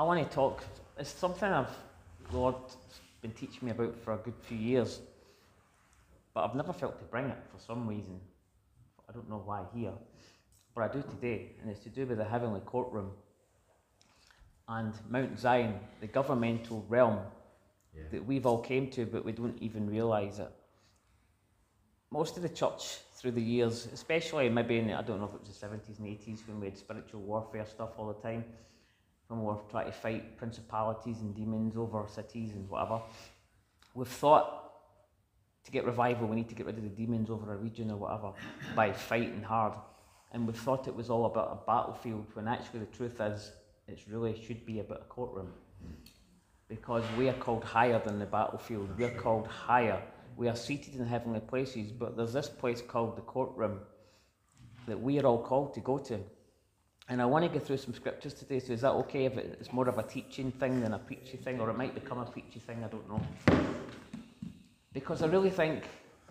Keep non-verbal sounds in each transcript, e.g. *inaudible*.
I want to talk. It's something I've Lord been teaching me about for a good few years, but I've never felt to bring it for some reason. I don't know why here, but I do today, and it's to do with the heavenly courtroom and Mount Zion, the governmental realm Yeah. that we've all came to, but we don't even realise it. Most of the church through the years, especially maybe in the, I don't know if it was the seventies and eighties when we had spiritual warfare stuff all the time, when we're trying to fight principalities and demons over cities and whatever. We've thought to get revival, we need to get rid of the demons over a region or whatever by fighting hard. And we thought it was all about a battlefield when actually the truth is it really should be about a courtroom because we are called higher than the battlefield. We are called higher. We are seated in heavenly places, but there's this place called the courtroom that we are all called to go to. And I want to go through some scriptures today. So is that okay if it's more of a teaching thing than a preachy thing, or it might become a preachy thing? I don't know. Because I really think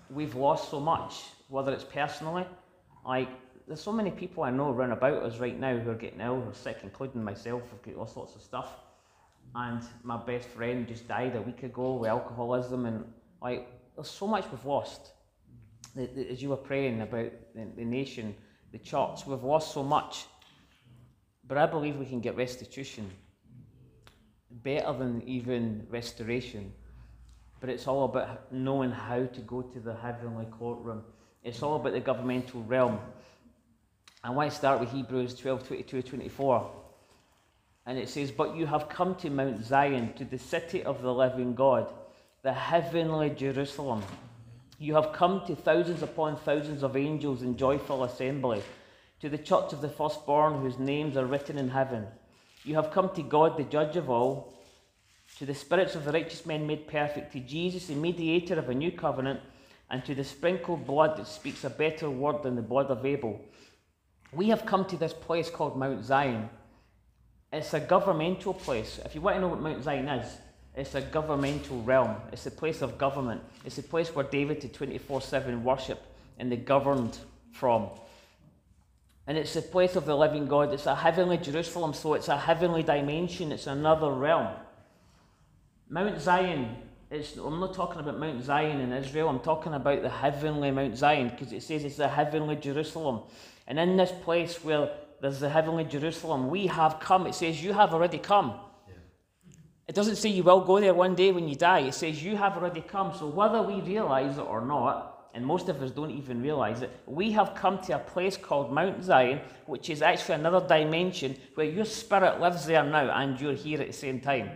we've lost so much, whether it's personally, like there's so many people I know around about us right now who are getting ill, are sick, including myself. I've got all sorts of stuff. And my best friend just died a week ago with alcoholism, and like there's so much we've lost. As you were praying about the nation, the church, we've lost so much. But I believe we can get restitution better than even restoration. But it's all about knowing how to go to the heavenly courtroom. It's all about the governmental realm. I want to start with Hebrews 12 22 24. And it says, But you have come to Mount Zion, to the city of the living God, the heavenly Jerusalem. You have come to thousands upon thousands of angels in joyful assembly, to the church of the firstborn whose names are written in heaven. You have come to God, the judge of all, to the spirits of the righteous men made perfect, to Jesus, the mediator of a new covenant, and to the sprinkled blood that speaks a better word than the blood of Abel. We have come to this place called Mount Zion. It's a governmental place. If you want to know what Mount Zion is, it's a governmental realm. It's a place of government. It's a place where David did 24 7 worship and they governed from. And it's the place of the living God. It's a heavenly Jerusalem, so it's a heavenly dimension. It's another realm. Mount Zion, it's, I'm not talking about Mount Zion in Israel, I'm talking about the heavenly Mount Zion because it says it's the heavenly Jerusalem. And in this place where there's the heavenly Jerusalem, we have come. It says, You have already come. It doesn't say you will go there one day when you die. It says you have already come. So whether we realize it or not, and most of us don't even realize it, we have come to a place called Mount Zion, which is actually another dimension where your spirit lives there now and you're here at the same time.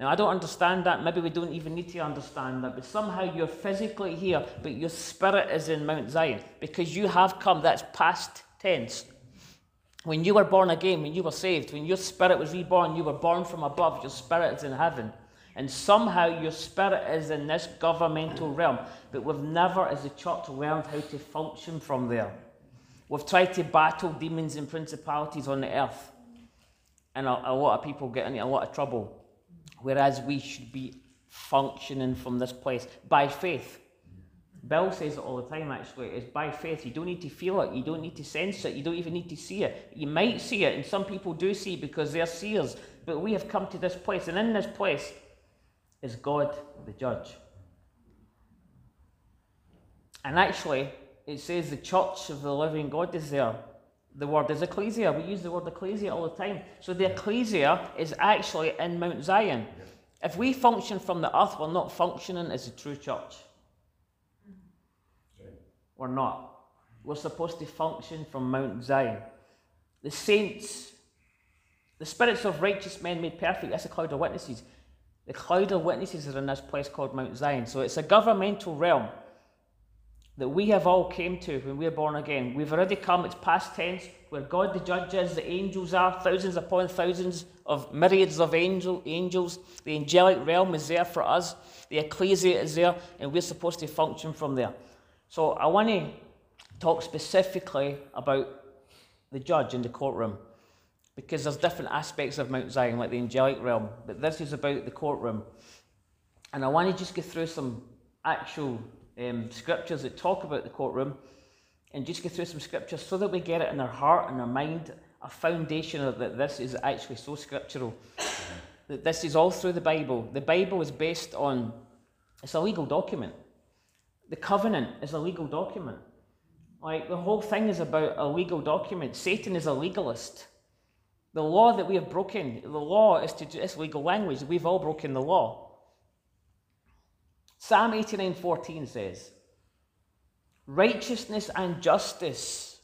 Now, I don't understand that. Maybe we don't even need to understand that. But somehow you're physically here, but your spirit is in Mount Zion because you have come. That's past tense. When you were born again, when you were saved, when your spirit was reborn, you were born from above. Your spirit is in heaven. And somehow your spirit is in this governmental realm. But we've never, as a church, learned how to function from there. We've tried to battle demons and principalities on the earth. And a, a lot of people get into a lot of trouble. Whereas we should be functioning from this place by faith. Bill says it all the time, actually. It's by faith. You don't need to feel it. You don't need to sense it. You don't even need to see it. You might see it, and some people do see because they're seers. But we have come to this place, and in this place is God the judge. And actually, it says the church of the living God is there. The word is ecclesia. We use the word ecclesia all the time. So the ecclesia is actually in Mount Zion. If we function from the earth, we're not functioning as a true church. We're not. We're supposed to function from Mount Zion. The saints, the spirits of righteous men made perfect, that's a cloud of witnesses. The cloud of witnesses are in this place called Mount Zion. So it's a governmental realm that we have all came to when we're born again. We've already come, it's past tense, where God the judge is, the angels are, thousands upon thousands of myriads of angel, angels. The angelic realm is there for us. The ecclesia is there, and we're supposed to function from there. So I want to talk specifically about the judge in the courtroom because there's different aspects of Mount Zion, like the angelic realm, but this is about the courtroom. And I want to just go through some actual um, scriptures that talk about the courtroom and just go through some scriptures so that we get it in our heart and our mind a foundation of that this is actually so scriptural. That this is all through the Bible. The Bible is based on, it's a legal document. The covenant is a legal document. Like the whole thing is about a legal document. Satan is a legalist. The law that we have broken, the law is to it's legal language. We've all broken the law. Psalm 89:14 says, Righteousness and justice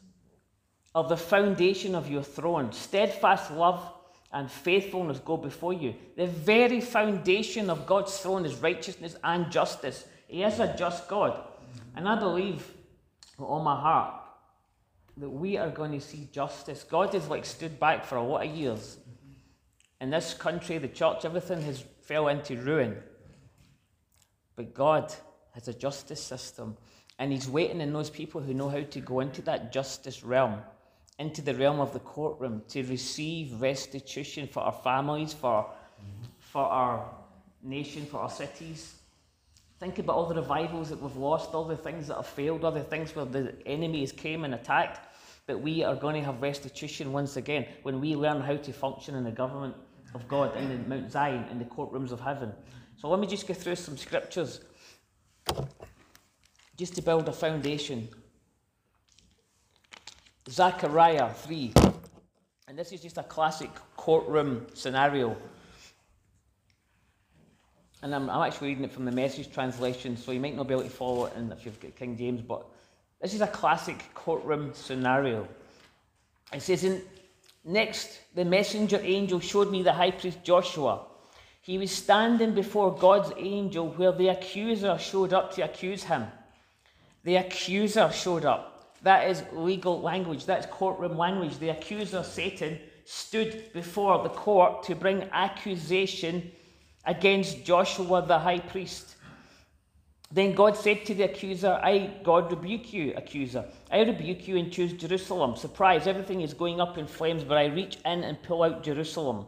are the foundation of your throne. Steadfast love and faithfulness go before you. The very foundation of God's throne is righteousness and justice. He is a just God. And I believe with all my heart that we are going to see justice. God has like stood back for a lot of years. In this country, the church, everything has fell into ruin. But God has a justice system. And He's waiting in those people who know how to go into that justice realm, into the realm of the courtroom, to receive restitution for our families, for, for our nation, for our cities. Think about all the revivals that we've lost, all the things that have failed, all the things where the enemy has came and attacked. But we are going to have restitution once again when we learn how to function in the government of God in the Mount Zion, in the courtrooms of heaven. So let me just go through some scriptures just to build a foundation. Zechariah 3. And this is just a classic courtroom scenario. And I'm, I'm actually reading it from the message translation, so you might not be able to follow it in, if you've got King James, but this is a classic courtroom scenario. It says, in, Next, the messenger angel showed me the high priest Joshua. He was standing before God's angel where the accuser showed up to accuse him. The accuser showed up. That is legal language, that's courtroom language. The accuser, Satan, stood before the court to bring accusation against Joshua the high priest. Then God said to the accuser, I, God, rebuke you, accuser. I rebuke you and choose Jerusalem. Surprise, everything is going up in flames, but I reach in and pull out Jerusalem.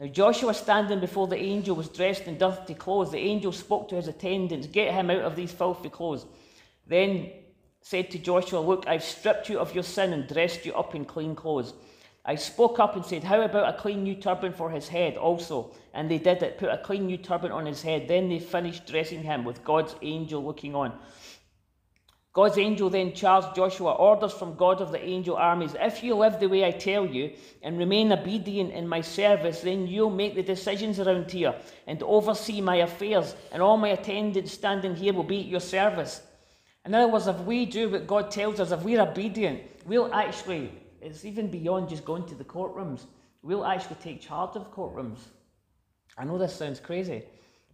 Now Joshua, standing before the angel, was dressed in dirty clothes. The angel spoke to his attendants, Get him out of these filthy clothes. Then said to Joshua, Look, I've stripped you of your sin and dressed you up in clean clothes. I spoke up and said, How about a clean new turban for his head also? And they did it, put a clean new turban on his head. Then they finished dressing him with God's angel looking on. God's angel then charged Joshua orders from God of the angel armies If you live the way I tell you and remain obedient in my service, then you'll make the decisions around here and oversee my affairs, and all my attendants standing here will be at your service. In other words, if we do what God tells us, if we're obedient, we'll actually it's even beyond just going to the courtrooms. We'll actually take charge of courtrooms. I know this sounds crazy,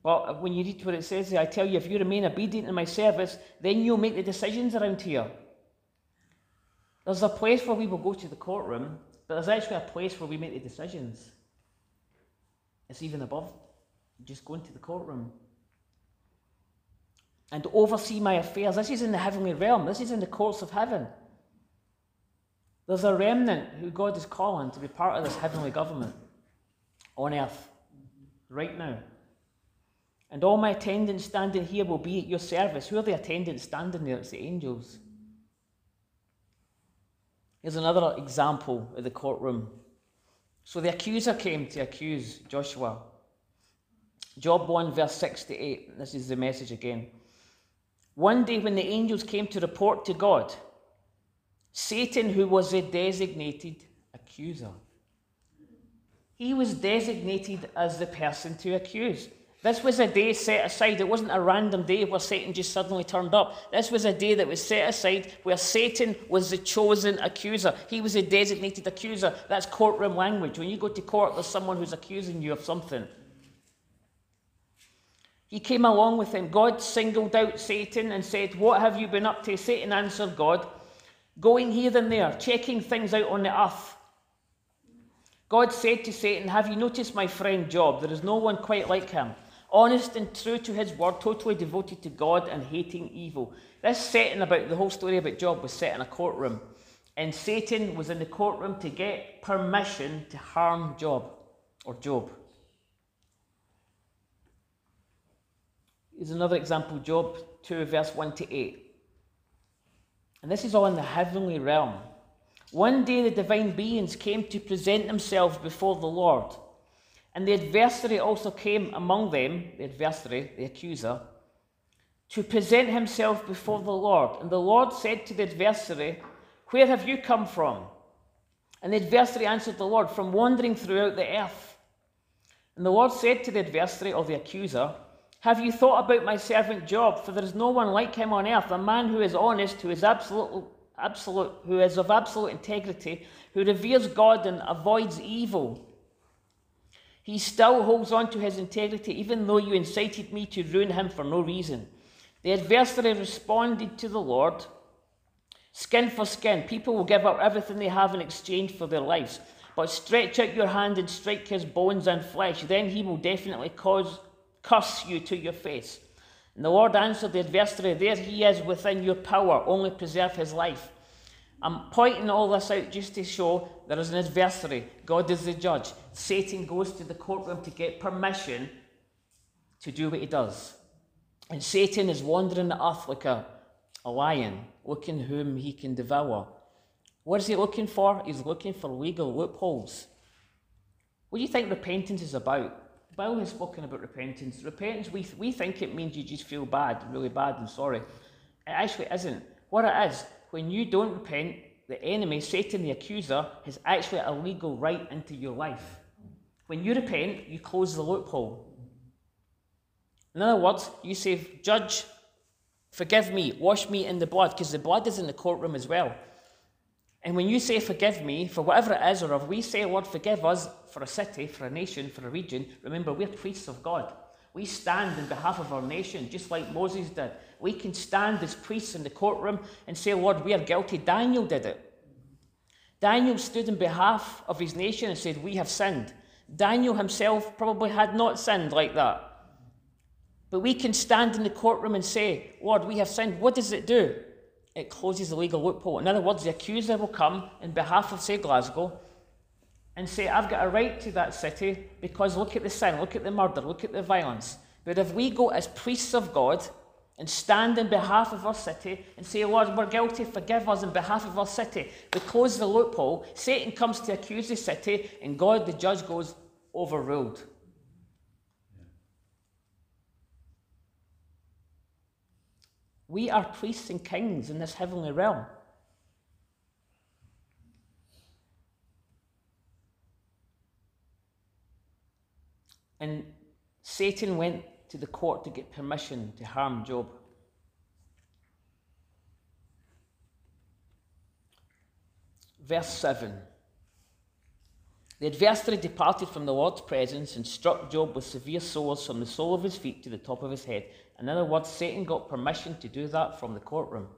but when you read what it says, I tell you, if you remain obedient in my service, then you'll make the decisions around here. There's a place where we will go to the courtroom, but there's actually a place where we make the decisions. It's even above just going to the courtroom. And oversee my affairs. This is in the heavenly realm, this is in the courts of heaven. There's a remnant who God is calling to be part of this heavenly government on earth right now. And all my attendants standing here will be at your service. Who are the attendants standing there? It's the angels. Here's another example of the courtroom. So the accuser came to accuse Joshua. Job 1, verse 6 to 8. This is the message again. One day, when the angels came to report to God, Satan, who was a designated accuser, he was designated as the person to accuse. This was a day set aside. It wasn't a random day where Satan just suddenly turned up. This was a day that was set aside where Satan was the chosen accuser. He was a designated accuser. That's courtroom language. When you go to court, there's someone who's accusing you of something. He came along with him. God singled out Satan and said, What have you been up to? Satan answered God, going here and there, checking things out on the earth. God said to Satan, Have you noticed my friend Job? There is no one quite like him. Honest and true to his word, totally devoted to God and hating evil. This setting about the whole story about Job was set in a courtroom. And Satan was in the courtroom to get permission to harm Job or Job. Here's another example Job 2, verse 1 to 8. And this is all in the heavenly realm. One day the divine beings came to present themselves before the Lord, and the adversary also came among them, the adversary, the accuser, to present himself before the Lord. And the Lord said to the adversary, Where have you come from? And the adversary answered the Lord, From wandering throughout the earth. And the Lord said to the adversary or the accuser, Have you thought about my servant Job? For there is no one like him on earth, a man who is honest, who is absolute, absolute, who is of absolute integrity, who reveres God and avoids evil. He still holds on to his integrity, even though you incited me to ruin him for no reason. The adversary responded to the Lord Skin for skin. People will give up everything they have in exchange for their lives. But stretch out your hand and strike his bones and flesh. Then he will definitely cause, curse you to your face. And the Lord answered the adversary, There he is within your power. Only preserve his life. I'm pointing all this out just to show there is an adversary. God is the judge. Satan goes to the courtroom to get permission to do what he does. And Satan is wandering the earth like a a lion, looking whom he can devour. What is he looking for? He's looking for legal loopholes. What do you think repentance is about? Bible has spoken about repentance. Repentance, we, we think it means you just feel bad, really bad and sorry. It actually isn't. What it is, when you don't repent, the enemy, Satan the accuser, has actually a legal right into your life. When you repent, you close the loophole. In other words, you say, Judge, Forgive me, wash me in the blood, because the blood is in the courtroom as well. And when you say forgive me for whatever it is, or if we say, Lord, forgive us for a city, for a nation, for a region, remember, we're priests of God. We stand in behalf of our nation, just like Moses did. We can stand as priests in the courtroom and say, Lord, we are guilty. Daniel did it. Daniel stood in behalf of his nation and said, We have sinned. Daniel himself probably had not sinned like that. But we can stand in the courtroom and say, Lord, we have sinned. What does it do? It closes the legal loophole. In other words, the accuser will come in behalf of, say, Glasgow and say, I've got a right to that city because look at the sin, look at the murder, look at the violence. But if we go as priests of God and stand in behalf of our city and say, Lord, we're guilty, forgive us in behalf of our city, we close the loophole. Satan comes to accuse the city, and God, the judge, goes overruled. We are priests and kings in this heavenly realm. And Satan went to the court to get permission to harm Job. Verse 7 The adversary departed from the Lord's presence and struck Job with severe sores from the sole of his feet to the top of his head. In other words, Satan got permission to do that from the courtroom.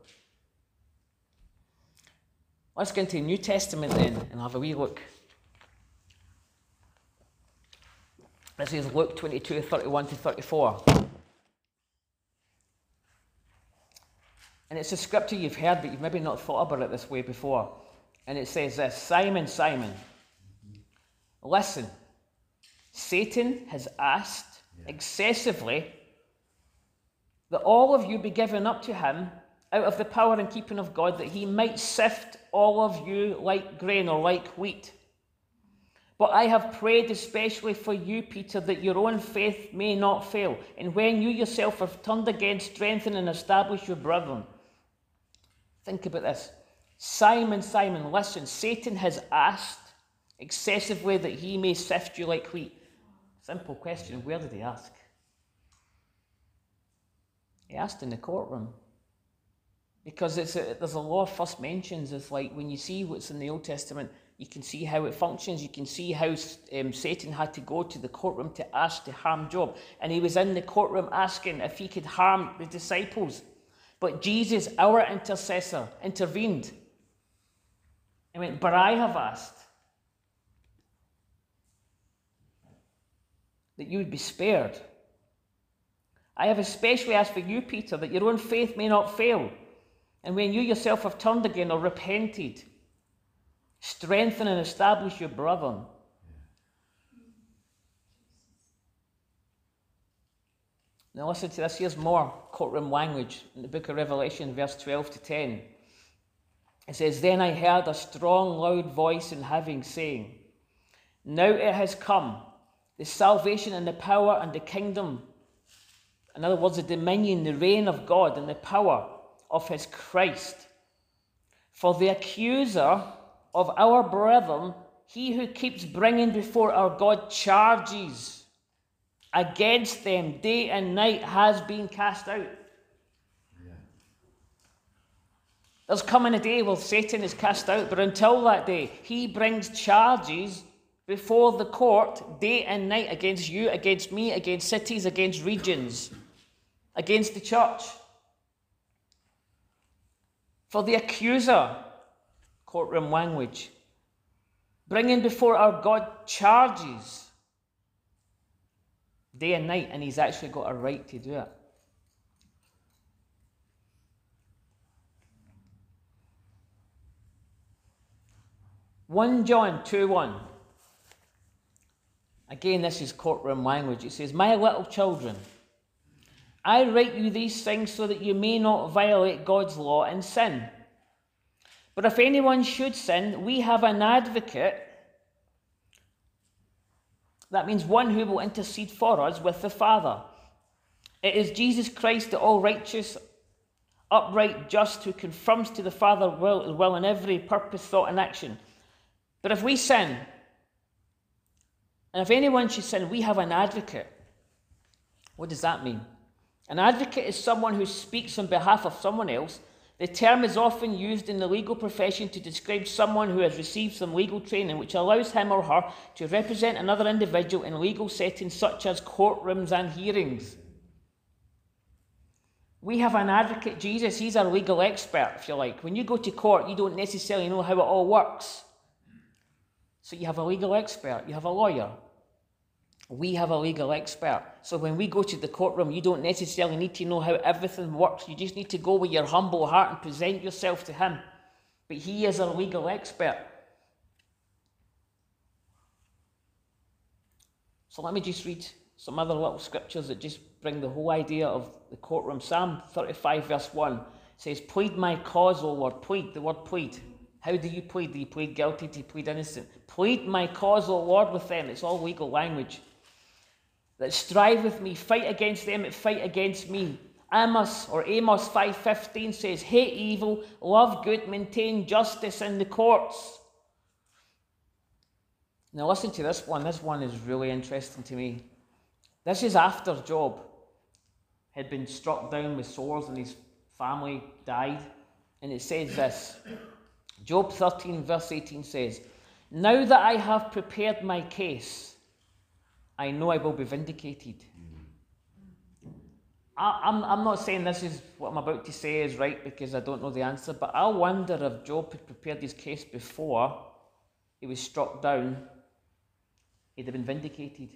Let's go into the New Testament then and have a wee look. This is Luke 22 31 to 34. And it's a scripture you've heard, but you've maybe not thought about it this way before. And it says this Simon, Simon, listen, Satan has asked excessively that all of you be given up to him out of the power and keeping of God, that he might sift all of you like grain or like wheat. But I have prayed especially for you, Peter, that your own faith may not fail. And when you yourself have turned again, strengthen and establish your brethren. Think about this. Simon, Simon, listen, Satan has asked excessively that he may sift you like wheat. Simple question where did he ask? Asked in the courtroom. Because it's a, there's a lot of first mentions. It's like when you see what's in the Old Testament, you can see how it functions. You can see how um, Satan had to go to the courtroom to ask to harm Job. And he was in the courtroom asking if he could harm the disciples. But Jesus, our intercessor, intervened and went, But I have asked that you would be spared. I have especially asked for you, Peter, that your own faith may not fail. And when you yourself have turned again or repented, strengthen and establish your brethren. Now, listen to this. Here's more courtroom language in the book of Revelation, verse 12 to 10. It says, Then I heard a strong, loud voice in heaven saying, Now it has come, the salvation and the power and the kingdom. In other words, the dominion, the reign of God and the power of his Christ. For the accuser of our brethren, he who keeps bringing before our God charges against them day and night, has been cast out. There's coming a day where Satan is cast out, but until that day, he brings charges before the court day and night against you, against me, against cities, against regions, against the church. For the accuser, courtroom language, bringing before our God charges day and night, and he's actually got a right to do it. 1 John 2 1. Again, this is courtroom language. It says, My little children, I write you these things so that you may not violate God's law and sin. But if anyone should sin, we have an advocate. That means one who will intercede for us with the Father. It is Jesus Christ, the all righteous, upright, just, who confirms to the Father will, will in every purpose, thought, and action. But if we sin, and if anyone should sin, we have an advocate. What does that mean? An advocate is someone who speaks on behalf of someone else. The term is often used in the legal profession to describe someone who has received some legal training which allows him or her to represent another individual in legal settings such as courtrooms and hearings. We have an advocate, Jesus, he's our legal expert, if you like. When you go to court, you don't necessarily know how it all works. So you have a legal expert, you have a lawyer. We have a legal expert. So when we go to the courtroom, you don't necessarily need to know how everything works. You just need to go with your humble heart and present yourself to him. But he is a legal expert. So let me just read some other little scriptures that just bring the whole idea of the courtroom. Psalm 35, verse 1 says, Plead my cause, O Lord. Plead, the word plead. How do you plead? Do you plead guilty? Do you plead innocent? Plead my cause, O Lord, with them. It's all legal language. That strive with me, fight against them that fight against me. Amos or Amos 5:15 says, "Hate evil, love good, maintain justice in the courts." Now listen to this one. This one is really interesting to me. This is after Job had been struck down with swords and his family died, and it says this. Job 13, verse 18 says, Now that I have prepared my case, I know I will be vindicated. Mm. I, am I'm, I'm not saying this is what I'm about to say is right because I don't know the answer, but I wonder if Job had prepared his case before he was struck down, he'd have been vindicated.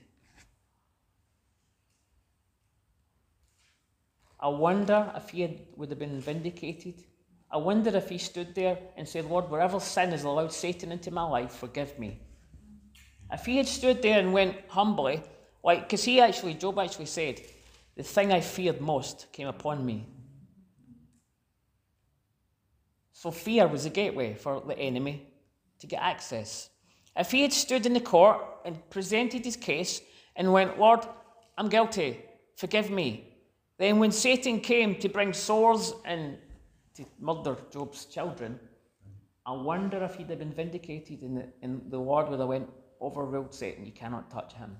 I wonder if he had, would have been vindicated I wonder if he stood there and said, Lord, wherever sin has allowed Satan into my life, forgive me. If he had stood there and went humbly, like, because he actually, Job actually said, the thing I feared most came upon me. So fear was a gateway for the enemy to get access. If he had stood in the court and presented his case and went, Lord, I'm guilty, forgive me, then when Satan came to bring sores and to murder Job's children, I wonder if he'd have been vindicated in the, in the Lord where they went, overruled Satan, you cannot touch him.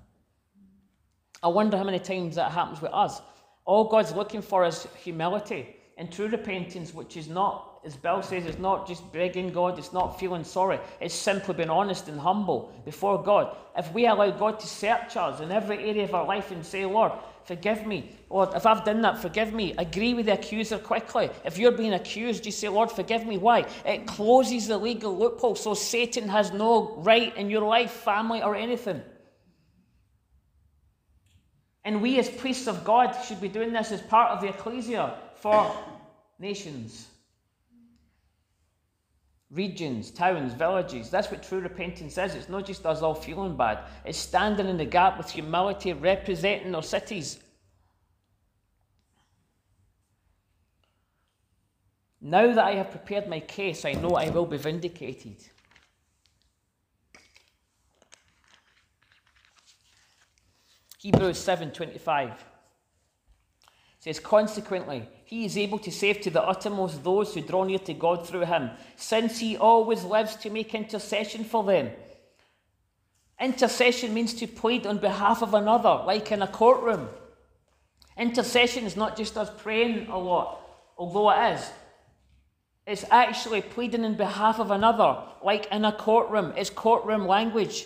I wonder how many times that happens with us. All God's looking for is humility and true repentance, which is not, as Bill says, it's not just begging God, it's not feeling sorry, it's simply being honest and humble before God. If we allow God to search us in every area of our life and say, Lord, Forgive me. Lord, if I've done that, forgive me. Agree with the accuser quickly. If you're being accused, you say, Lord, forgive me. Why? It closes the legal loophole so Satan has no right in your life, family, or anything. And we, as priests of God, should be doing this as part of the ecclesia for nations, regions, towns, villages. That's what true repentance is. It's not just us all feeling bad, it's standing in the gap with humility, representing our cities. Now that I have prepared my case, I know I will be vindicated. Hebrews 7:25 says consequently he is able to save to the uttermost those who draw near to God through him since he always lives to make intercession for them. Intercession means to plead on behalf of another like in a courtroom. Intercession is not just us praying a lot although it is. It's actually pleading in behalf of another like in a courtroom. It's courtroom language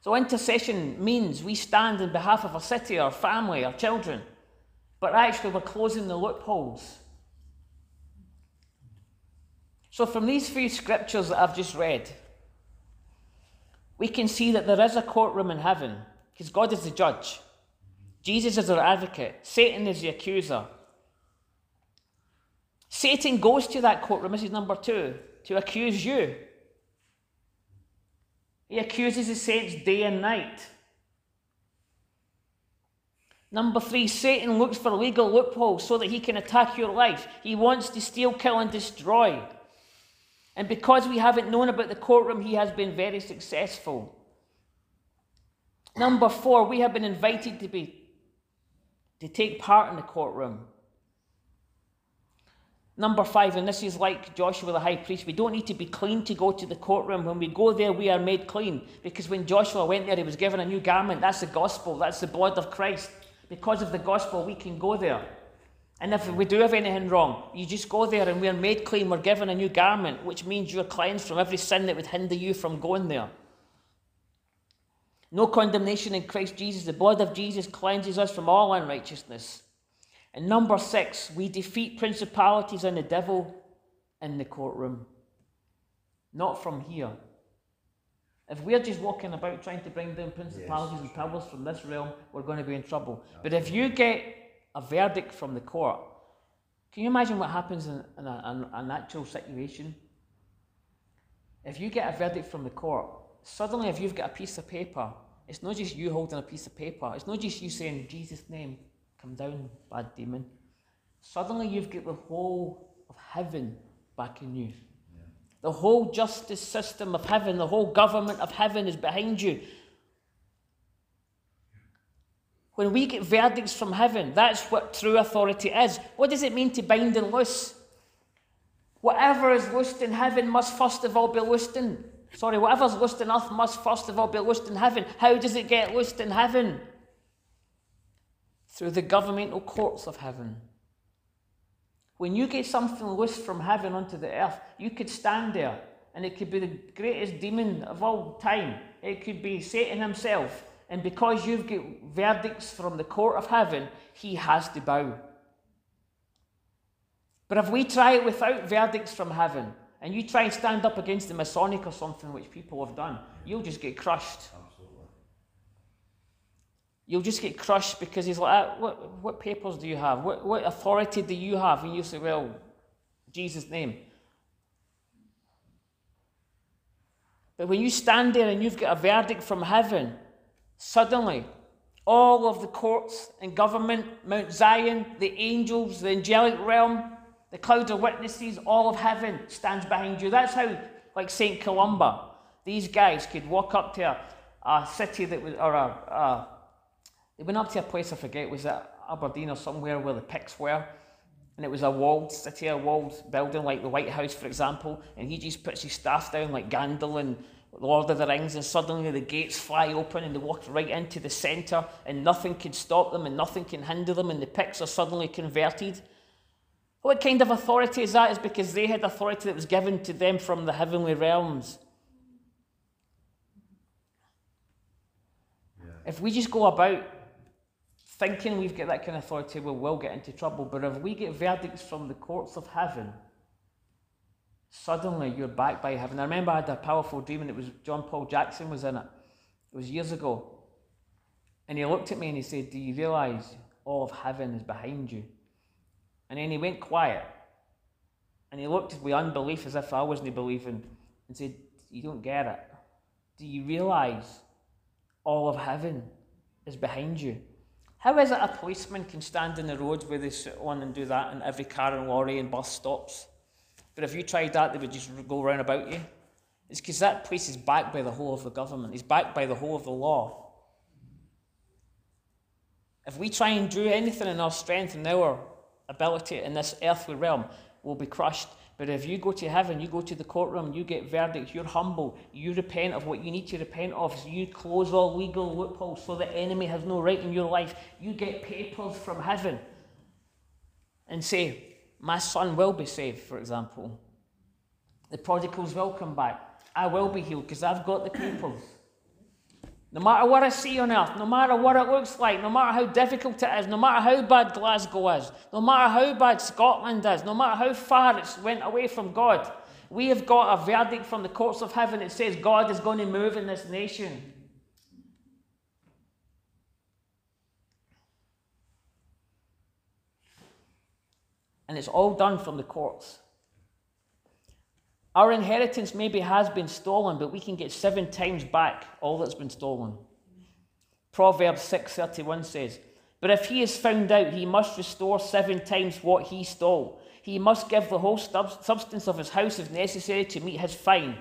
So intercession means we stand in behalf of a city, our family, our children, but actually we're closing the loopholes. So from these few scriptures that I've just read, we can see that there is a courtroom in heaven because God is the judge. Jesus is our advocate. Satan is the accuser. Satan goes to that courtroom, this is number two, to accuse you. He accuses the saints day and night. Number three, Satan looks for legal loopholes so that he can attack your life. He wants to steal, kill, and destroy. And because we haven't known about the courtroom, he has been very successful. Number four, we have been invited to be to take part in the courtroom. Number five, and this is like Joshua the high priest, we don't need to be clean to go to the courtroom. When we go there, we are made clean. Because when Joshua went there, he was given a new garment. That's the gospel, that's the blood of Christ. Because of the gospel, we can go there. And if we do have anything wrong, you just go there and we're made clean. We're given a new garment, which means you're cleansed from every sin that would hinder you from going there. No condemnation in Christ Jesus. The blood of Jesus cleanses us from all unrighteousness. And number six, we defeat principalities and the devil in the courtroom, not from here. If we're just walking about trying to bring down principalities yes. and powers from this realm, we're going to be in trouble. But if you get a verdict from the court, can you imagine what happens in, in, a, in an actual situation? If you get a verdict from the court, suddenly if you've got a piece of paper, it's not just you holding a piece of paper, it's not just you saying, Jesus' name, Come down, bad demon. Suddenly you've got the whole of heaven back in you. Yeah. The whole justice system of heaven, the whole government of heaven is behind you. When we get verdicts from heaven, that's what true authority is. What does it mean to bind and loose? Whatever is loosed in heaven must first of all be loosed in. Sorry, whatever's loosed in earth must first of all be loosed in heaven. How does it get loosed in heaven? Through the governmental courts of heaven. When you get something loose from heaven onto the earth, you could stand there and it could be the greatest demon of all time. It could be Satan himself. And because you've got verdicts from the court of heaven, he has to bow. But if we try it without verdicts from heaven, and you try and stand up against the Masonic or something, which people have done, you'll just get crushed you'll just get crushed because he's like, ah, what, what papers do you have? What, what authority do you have? And you say, well, Jesus' name. But when you stand there and you've got a verdict from heaven, suddenly all of the courts and government, Mount Zion, the angels, the angelic realm, the cloud of witnesses, all of heaven stands behind you. That's how, like St. Columba, these guys could walk up to a, a city that was, or a, a they went up to a place I forget, was it Aberdeen or somewhere where the Picts were? And it was a walled city, a walled building like the White House, for example. And he just puts his staff down like Gandalf and Lord of the Rings, and suddenly the gates fly open and they walk right into the centre, and nothing can stop them and nothing can hinder them, and the Picts are suddenly converted. What kind of authority is that? Is because they had authority that was given to them from the heavenly realms. Yeah. If we just go about thinking we've got that kind of authority, we will get into trouble. But if we get verdicts from the courts of heaven, suddenly you're backed by heaven. I remember I had a powerful dream, and it was John Paul Jackson was in it. It was years ago. And he looked at me and he said, Do you realize all of heaven is behind you? And then he went quiet. And he looked with unbelief as if I wasn't believing and said, You don't get it. Do you realize all of heaven is behind you? How is it a policeman can stand in the road with sit on and do that, and every car and lorry and bus stops? But if you tried that, they would just go round about you. It's because that place is backed by the whole of the government, it's backed by the whole of the law. If we try and do anything in our strength and our ability in this earthly realm, we'll be crushed. But if you go to heaven, you go to the courtroom, you get verdict, you're humble, you repent of what you need to repent of, so you close all legal loopholes so the enemy has no right in your life. You get papers from heaven and say, My son will be saved, for example. The prodigals will come back. I will be healed because I've got the papers. No matter what I see on earth, no matter what it looks like, no matter how difficult it is, no matter how bad Glasgow is, no matter how bad Scotland is, no matter how far it's went away from God, we have got a verdict from the courts of heaven that says God is going to move in this nation. And it's all done from the courts. Our inheritance maybe has been stolen, but we can get seven times back all that's been stolen. Proverbs 6:31 says, "But if he is found out, he must restore seven times what he stole. He must give the whole substance of his house if necessary to meet his fine."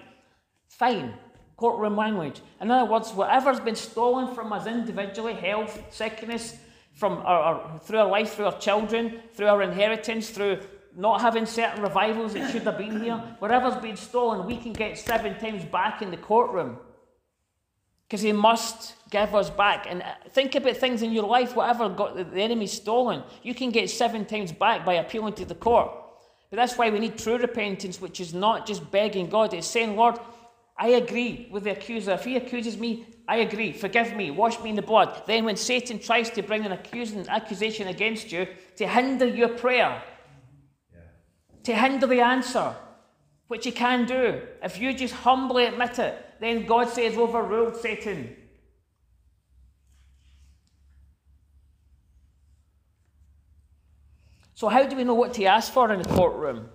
Fine, courtroom language. In other words, whatever's been stolen from us individually, health, sickness, from our, our, through our life, through our children, through our inheritance, through not having certain revivals that should have been here, whatever's been stolen, we can get seven times back in the courtroom. Because he must give us back. And uh, think about things in your life, whatever got the enemy's stolen, you can get seven times back by appealing to the court. But that's why we need true repentance, which is not just begging God, it's saying, Lord, I agree with the accuser. If he accuses me, I agree. Forgive me. Wash me in the blood. Then, when Satan tries to bring an accusing, accusation against you to hinder your prayer, to hinder the answer, which he can do. If you just humbly admit it, then God says, overruled Satan. So, how do we know what to ask for in the courtroom?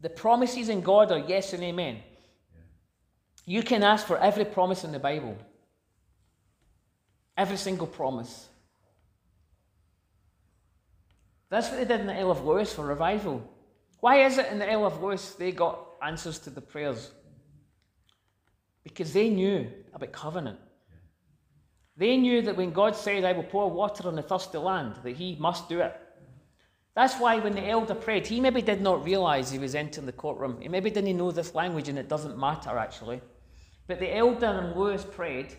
The promises in God are yes and amen. You can ask for every promise in the Bible. Every single promise. That's what they did in the Isle of Lewis for revival. Why is it in the Isle of Lewis they got answers to the prayers? Because they knew about covenant. They knew that when God said, I will pour water on the thirsty land, that he must do it. That's why when the elder prayed, he maybe did not realize he was entering the courtroom. He maybe didn't know this language and it doesn't matter actually. But the elder and Lewis prayed,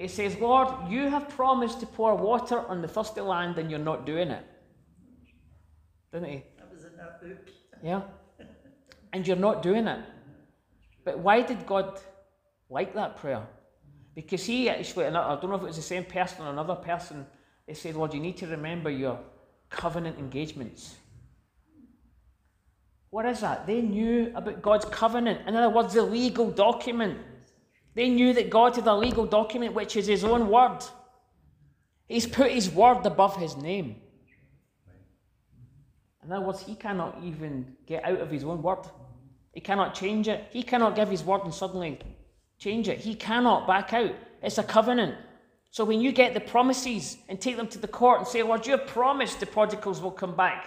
he says, Lord, you have promised to pour water on the thirsty land and you're not doing it. Didn't he? That was in that book. Yeah. *laughs* And you're not doing it. But why did God like that prayer? Because he actually, I don't know if it was the same person or another person, he said, Lord, you need to remember your covenant engagements. What is that? They knew about God's covenant. In other words, the legal document they knew that God had a legal document which is His own word. He's put His word above His name. In other words, He cannot even get out of His own word. He cannot change it. He cannot give His word and suddenly change it. He cannot back out. It's a covenant. So when you get the promises and take them to the court and say, Lord, you have promised the prodigals will come back.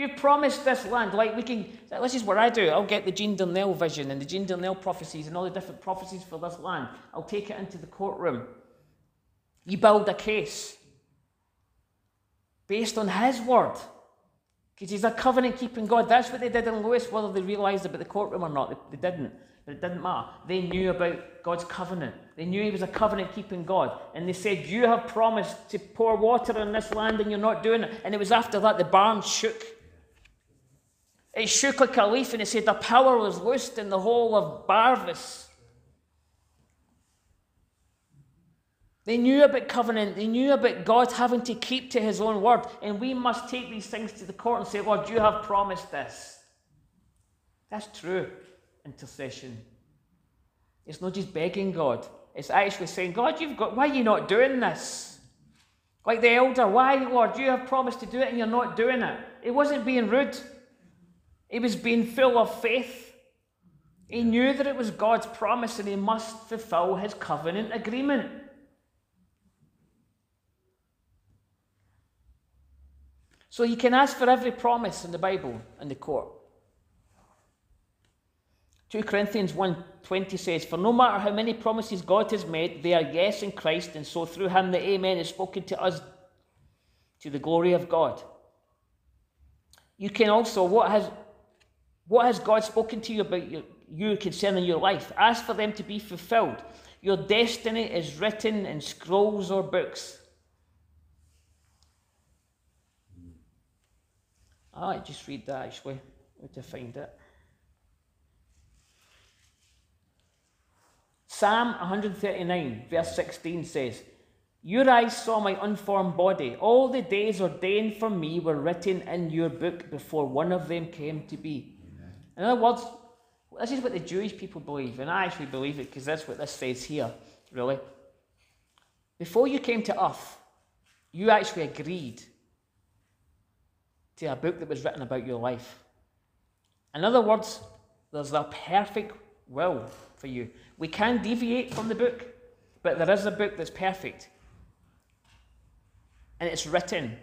You've promised this land. Like we can, this is what I do. I'll get the Jean Darnall vision and the Jean Darnall prophecies and all the different prophecies for this land. I'll take it into the courtroom. You build a case based on his word. Because he's a covenant keeping God. That's what they did in Lewis, whether they realised about the courtroom or not. They, they didn't. But it didn't matter. They knew about God's covenant. They knew he was a covenant keeping God. And they said, You have promised to pour water on this land and you're not doing it. And it was after that the barn shook. It shook like a leaf and it said the power was loosed in the whole of Barvas. They knew about covenant. They knew about God having to keep to his own word. And we must take these things to the court and say, Lord, you have promised this. That's true intercession. It's not just begging God. It's actually saying, God, you've got, why are you not doing this? Like the elder, why, Lord, you have promised to do it and you're not doing it. It wasn't being rude. He was being full of faith. He knew that it was God's promise and he must fulfill his covenant agreement. So you can ask for every promise in the Bible in the court. 2 Corinthians 1.20 says, For no matter how many promises God has made, they are yes in Christ, and so through him the Amen is spoken to us to the glory of God. You can also, what has, what has God spoken to you about your, you concerning your life? Ask for them to be fulfilled. Your destiny is written in scrolls or books. Ah, I just read that actually, where to find it. Psalm 139, verse 16 says, Your eyes saw my unformed body. All the days ordained for me were written in your book before one of them came to be. In other words, this is what the Jewish people believe, and I actually believe it because that's what this says here, really. Before you came to earth, you actually agreed to a book that was written about your life. In other words, there's a perfect will for you. We can deviate from the book, but there is a book that's perfect. And it's written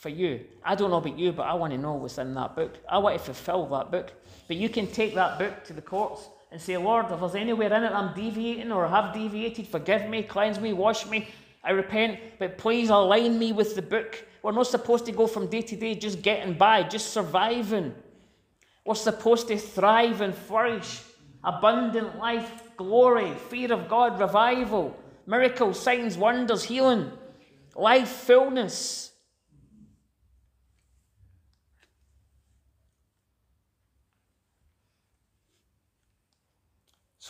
for you. I don't know about you, but I want to know what's in that book. I want to fulfill that book. But you can take that book to the courts and say, Lord, if there's anywhere in it I'm deviating or have deviated, forgive me, cleanse me, wash me. I repent, but please align me with the book. We're not supposed to go from day to day just getting by, just surviving. We're supposed to thrive and flourish abundant life, glory, fear of God, revival, miracles, signs, wonders, healing, life, fullness.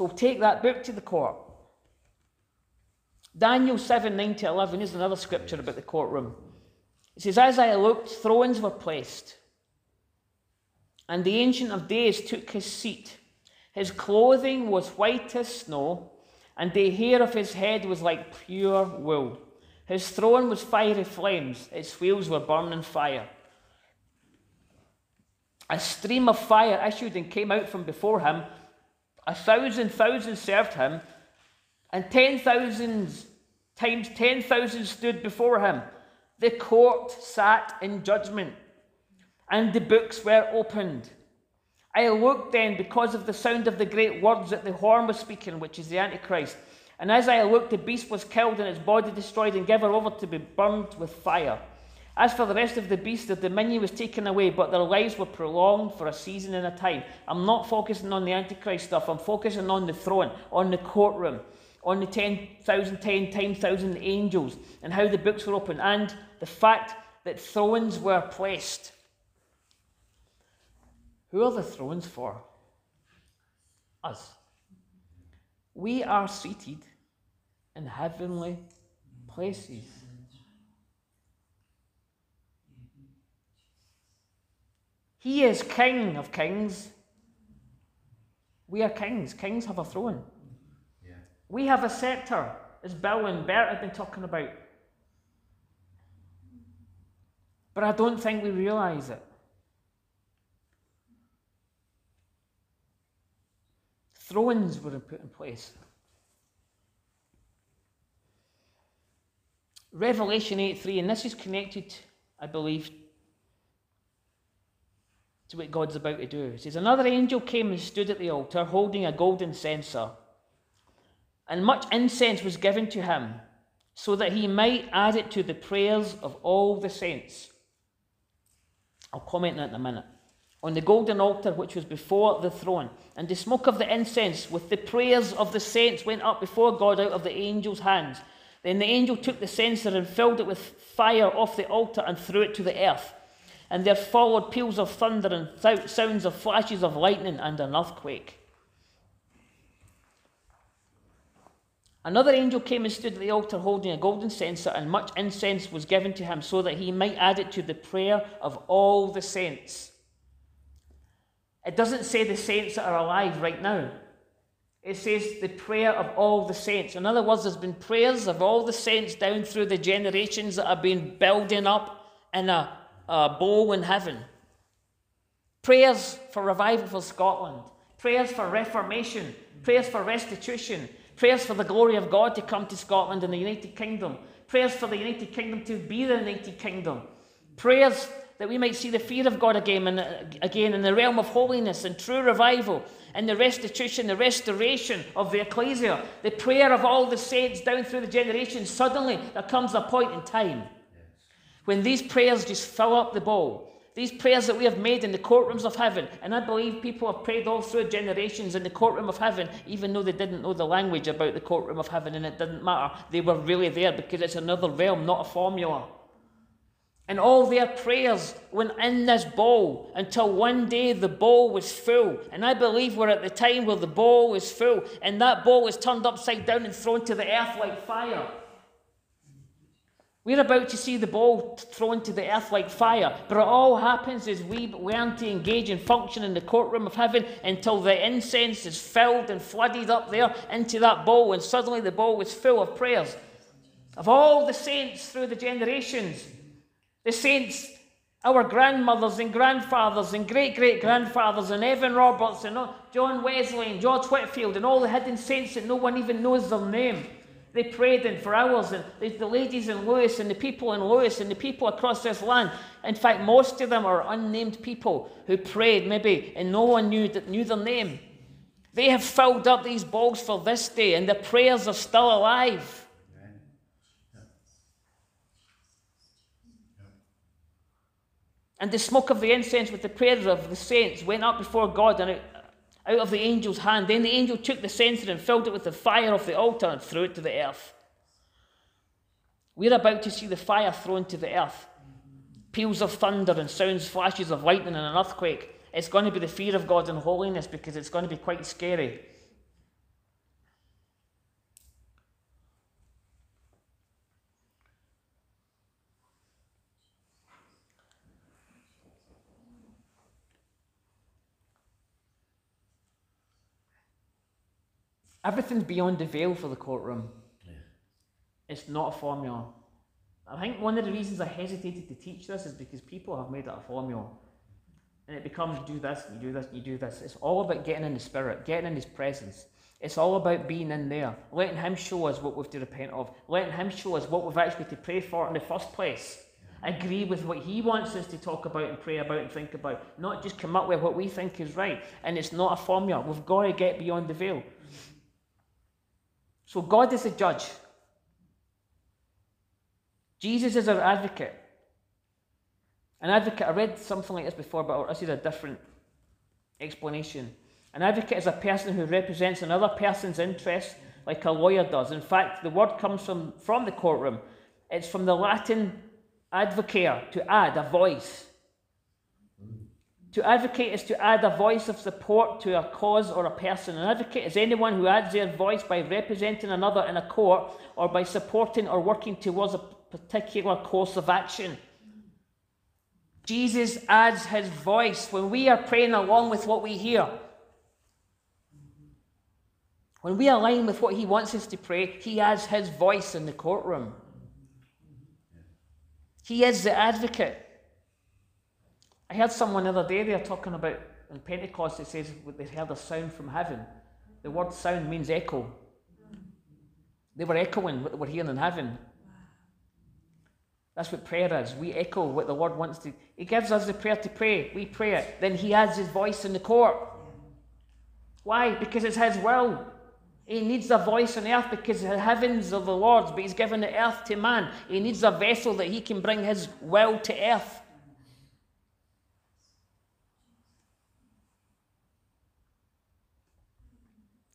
So take that book to the court. Daniel 7 9 to 11 is another scripture about the courtroom. It says, As I looked, thrones were placed, and the Ancient of Days took his seat. His clothing was white as snow, and the hair of his head was like pure wool. His throne was fiery flames, its wheels were burning fire. A stream of fire issued and came out from before him. A thousand thousand served him, and ten thousands times ten thousand stood before him. The court sat in judgment, and the books were opened. I looked then because of the sound of the great words that the horn was speaking, which is the Antichrist. And as I looked, the beast was killed and its body destroyed and given over to be burned with fire. As for the rest of the beasts, their dominion was taken away, but their lives were prolonged for a season and a time. I'm not focusing on the Antichrist stuff, I'm focusing on the throne, on the courtroom, on the 10,000, 10 times 1,000 angels, and how the books were opened, and the fact that thrones were placed. Who are the thrones for? Us. We are seated in heavenly places. He is King of kings. We are kings. Kings have a throne. Yeah. We have a scepter, as Bill and Bert have been talking about. But I don't think we realise it. Thrones were put in place. Revelation 8 3, and this is connected, I believe, to what God's about to do. It says, Another angel came and stood at the altar holding a golden censer, and much incense was given to him, so that he might add it to the prayers of all the saints. I'll comment on it in a minute on the golden altar which was before the throne. And the smoke of the incense with the prayers of the saints went up before God out of the angel's hands. Then the angel took the censer and filled it with fire off the altar and threw it to the earth. And there followed peals of thunder and th- sounds of flashes of lightning and an earthquake. Another angel came and stood at the altar holding a golden censer, and much incense was given to him so that he might add it to the prayer of all the saints. It doesn't say the saints that are alive right now. It says the prayer of all the saints. In other words, there's been prayers of all the saints down through the generations that have been building up in a, Uh, a bowl in heaven. Prayers for revival for Scotland. prayers for reformation, prayers for restitution, prayers for the glory of God to come to Scotland and the United Kingdom, prayers for the United Kingdom to be the United Kingdom, prayers that we might see the fear of God again, and, uh, again in the realm of holiness and true revival, and the restitution, the restoration of the ecclesia, the prayer of all the saints down through the generations. Suddenly, there comes a point in time when these prayers just fill up the bowl. These prayers that we have made in the courtrooms of heaven, and I believe people have prayed all through generations in the courtroom of heaven, even though they didn't know the language about the courtroom of heaven, and it didn't matter. They were really there because it's another realm, not a formula. And all their prayers went in this bowl until one day the bowl was full. And I believe we're at the time where the bowl is full, and that bowl is turned upside down and thrown to the earth like fire. We're about to see the ball thrown to the earth like fire, but it all happens as we learn to engage and function in the courtroom of heaven until the incense is filled and flooded up there into that bowl, and suddenly the bowl is full of prayers of all the saints through the generations. The saints, our grandmothers and grandfathers and great great grandfathers, and Evan Roberts and John Wesley and George Whitefield, and all the hidden saints that no one even knows their name. They prayed in for hours, and the ladies in Lewis, and the people in Lewis, and the people across this land. In fact, most of them are unnamed people who prayed, maybe, and no one knew, that knew their name. They have filled up these bowls for this day, and the prayers are still alive. And the smoke of the incense with the prayers of the saints went up before God and out, out of the angel's hand. Then the angel took the censer and filled it with the fire of the altar and threw it to the earth. We're about to see the fire thrown to the earth. Peals of thunder and sounds, flashes of lightning and an earthquake. It's going to be the fear of God and holiness because it's going to be quite scary. Everything's beyond the veil for the courtroom. Yeah. It's not a formula. I think one of the reasons I hesitated to teach this is because people have made it a formula. And it becomes do this, and you do this, and you do this. It's all about getting in the spirit, getting in his presence. It's all about being in there, letting him show us what we've to repent of, letting him show us what we've actually to pray for in the first place. Agree with what he wants us to talk about and pray about and think about, not just come up with what we think is right. And it's not a formula. We've got to get beyond the veil. So God is a judge. Jesus is our advocate. An advocate, I read something like this before, but this is a different explanation. An advocate is a person who represents another person's interest like a lawyer does. In fact, the word comes from, from the courtroom. It's from the Latin advocare, to add a voice. To advocate is to add a voice of support to a cause or a person. An advocate is anyone who adds their voice by representing another in a court or by supporting or working towards a particular course of action. Jesus adds his voice when we are praying along with what we hear. When we align with what he wants us to pray, he adds his voice in the courtroom. He is the advocate. I heard someone the other day there talking about in Pentecost it says they heard a sound from heaven. The word sound means echo. They were echoing what they were hearing in heaven. That's what prayer is. We echo what the Lord wants to. He gives us the prayer to pray. We pray it. Then He adds His voice in the court. Why? Because it's His will. He needs a voice on earth because the heavens are the Lord's, but He's given the earth to man. He needs a vessel that He can bring His will to earth.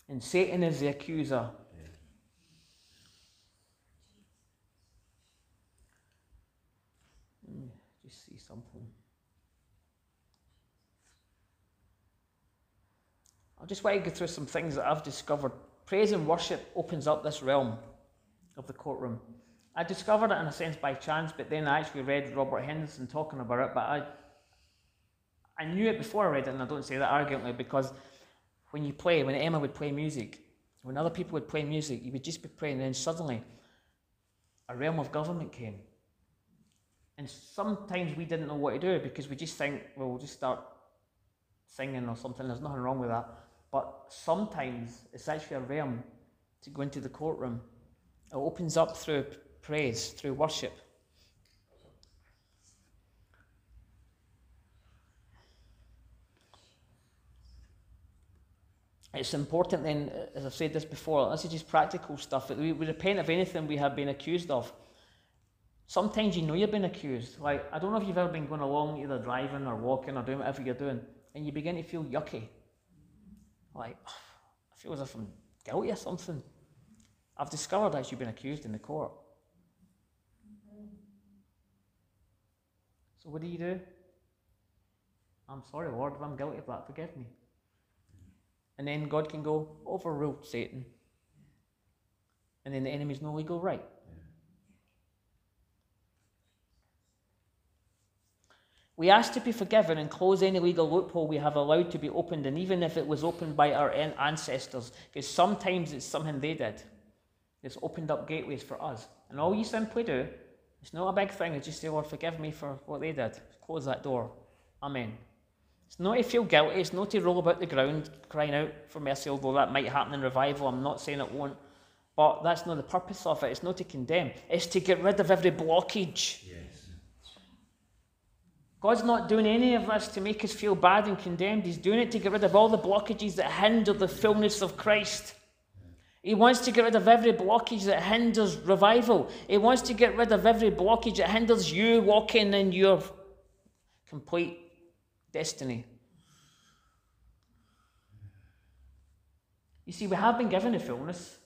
And Satan is the accuser. Just see something. I just want to go through some things that I've discovered. Praise and worship opens up this realm of the courtroom. I discovered it in a sense by chance, but then I actually read Robert Henderson talking about it. But I, I knew it before I read it, and I don't say that arrogantly because when you play, when Emma would play music, when other people would play music, you would just be praying, and then suddenly a realm of government came. And sometimes we didn't know what to do because we just think, well, we'll just start singing or something. There's nothing wrong with that. But sometimes it's actually a realm to go into the courtroom. It opens up through praise, through worship. It's important then, as I've said this before, this is just practical stuff. We, we repent of anything we have been accused of. Sometimes you know you've been accused. Like, I don't know if you've ever been going along, either driving or walking or doing whatever you're doing, and you begin to feel yucky. Like, oh, I feel as if I'm guilty or something. I've discovered that you've been accused in the court. So what do you do? I'm sorry, Lord, if I'm guilty of that, forgive me. And then God can go, overrule Satan. And then the enemy's no legal right. We ask to be forgiven and close any legal loophole we have allowed to be opened, and even if it was opened by our ancestors, because sometimes it's something they did. It's opened up gateways for us. And all you simply do, it's not a big thing, it's just say, Lord, forgive me for what they did. Close that door. Amen. It's not to feel guilty, it's not to roll about the ground crying out for mercy, although that might happen in revival. I'm not saying it won't. But that's not the purpose of it. It's not to condemn, it's to get rid of every blockage. Yes. God's not doing any of this to make us feel bad and condemned. He's doing it to get rid of all the blockages that hinder the fullness of Christ. He wants to get rid of every blockage that hinders revival. He wants to get rid of every blockage that hinders you walking in your complete destiny. You see, we have been given a fullness.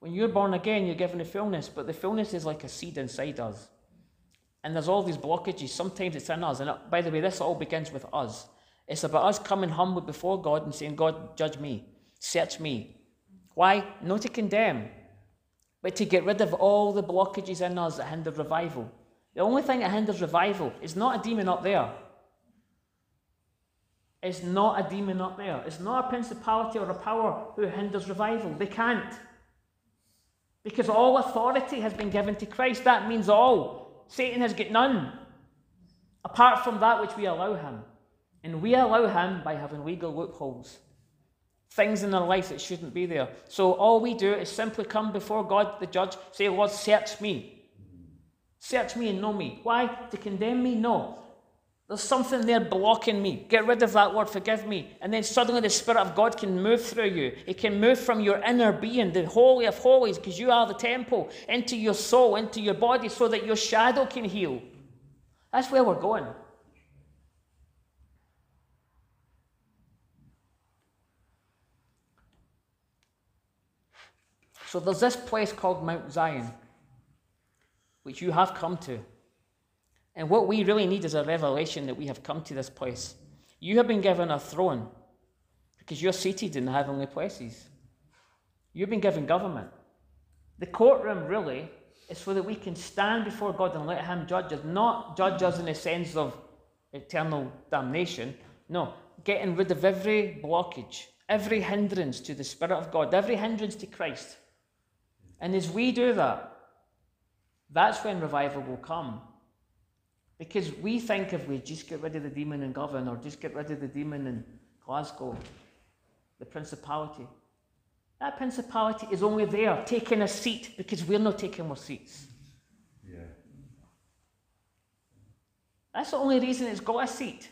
When you're born again, you're given a fullness, but the fullness is like a seed inside us. And there's all these blockages. Sometimes it's in us. And uh, by the way, this all begins with us. It's about us coming humble before God and saying, God, judge me, search me, why? Not to condemn, but to get rid of all the blockages in us that hinder revival. The only thing that hinders revival is not a demon up there. It's not a demon up there. It's not a principality or a power who hinders revival. They can't. Because all authority has been given to Christ. That means all. Satan has got none. Apart from that which we allow him. And we allow him by having legal loopholes things in our life that shouldn't be there. So all we do is simply come before God, the judge, say, Lord, search me. Search me and know me. Why? To condemn me? No. There's something there blocking me. Get rid of that word, forgive me. And then suddenly the Spirit of God can move through you. It can move from your inner being, the Holy of Holies, because you are the temple, into your soul, into your body, so that your shadow can heal. That's where we're going. So there's this place called Mount Zion, which you have come to. And what we really need is a revelation that we have come to this place. You have been given a throne because you're seated in the heavenly places. You've been given government. The courtroom really is so that we can stand before God and let Him judge us, not judge us in the sense of eternal damnation. No, getting rid of every blockage, every hindrance to the Spirit of God, every hindrance to Christ. And as we do that, that's when revival will come. Because we think if we just get rid of the demon in Govan or just get rid of the demon in Glasgow, the principality, that principality is only there taking a seat because we're not taking our seats. Yeah. That's the only reason it's got a seat.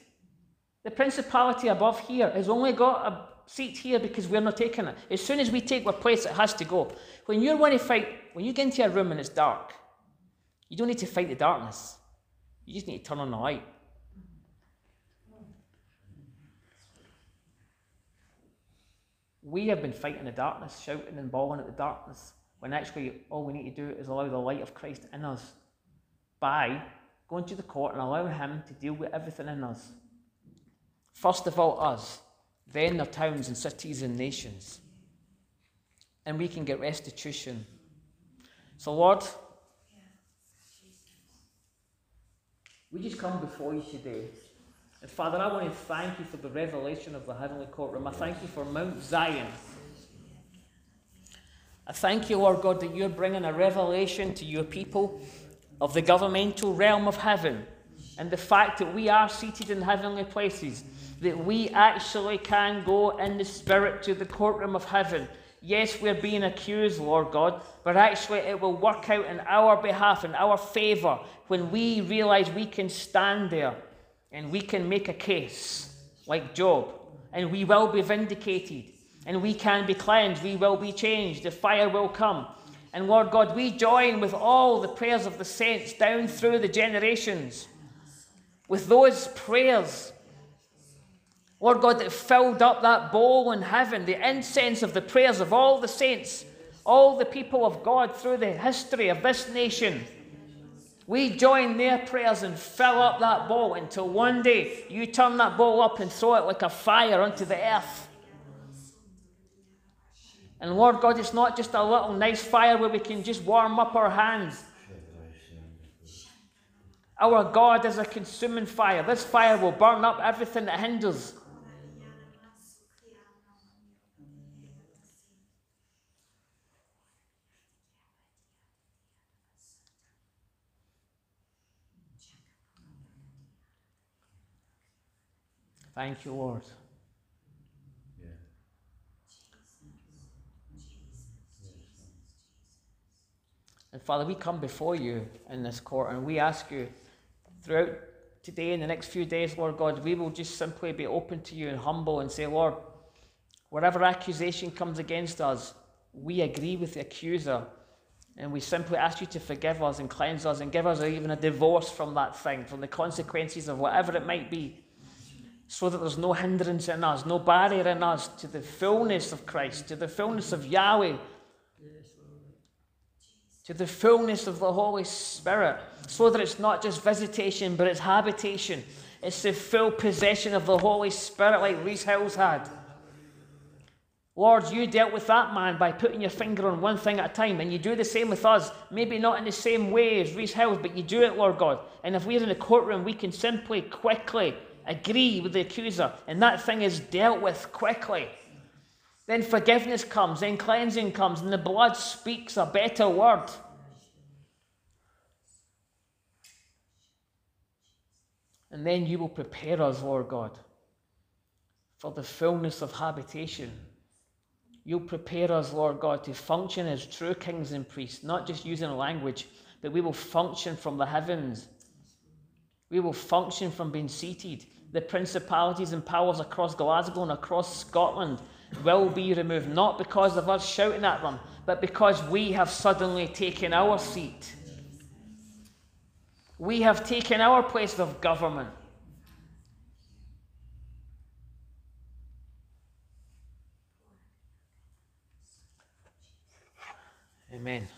The principality above here has only got a seat here because we're not taking it. As soon as we take our place, it has to go. When you're want to fight, when you get into a room and it's dark, you don't need to fight the darkness. You just need to turn on the light. We have been fighting the darkness, shouting and bawling at the darkness, when actually all we need to do is allow the light of Christ in us by going to the court and allowing Him to deal with everything in us. First of all, us then their towns and cities and nations. And we can get restitution. So, Lord, we just come before you today. And Father, I want to thank you for the revelation of the heavenly courtroom. I thank you for Mount Zion. I thank you, Lord God, that you're bringing a revelation to your people of the governmental realm of heaven and the fact that we are seated in heavenly places, that we actually can go in the Spirit to the courtroom of heaven. Yes, we're being accused, Lord God, but actually it will work out in our behalf, in our favour, when we realize we can stand there and we can make a case like Job, and we will be vindicated, and we can be cleansed, we will be changed, the fire will come. And Lord God, we join with all the prayers of the saints down through the generations with those prayers, Lord God, that filled up that bowl in heaven, the incense of the prayers of all the saints, all the people of God through the history of this nation. We join their prayers and fill up that bowl until one day you turn that bowl up and throw it like a fire onto the earth. And Lord God, it's not just a little nice fire where we can just warm up our hands. Our God is a consuming fire. This fire will burn up everything that hinders. Thank you, Lord. And Father, we come before you in this court and we ask you throughout today and the next few days, Lord God, we will just simply be open to you and humble and say, Lord, whatever accusation comes against us, we agree with the accuser. And we simply ask you to forgive us and cleanse us and give us even a divorce from that thing, from the consequences of whatever it might be, so that there's no hindrance in us, no barrier in us to the fullness of Christ, to the fullness of Yahweh, to the fullness of the Holy Spirit, so that it's not just visitation, but it's habitation. It's the full possession of the Holy Spirit, like Rees Howells had. Lord, you dealt with that man by putting your finger on one thing at a time, and you do the same with us. Maybe not in the same way as Rees Howells, but you do it, Lord God. And if we're in a courtroom, we can simply, quickly agree with the accuser, and that thing is dealt with quickly. Then forgiveness comes, then cleansing comes, and the blood speaks a better word. And then you will prepare us, Lord God, for the fullness of habitation. You'll prepare us, Lord God, to function as true kings and priests, not just using language, but we will function from the heavens. We will function from being seated. The principalities and powers across Glasgow and across Scotland will be removed, not because of us shouting at them, but because we have suddenly taken our seat. We have taken our place of government. Amen.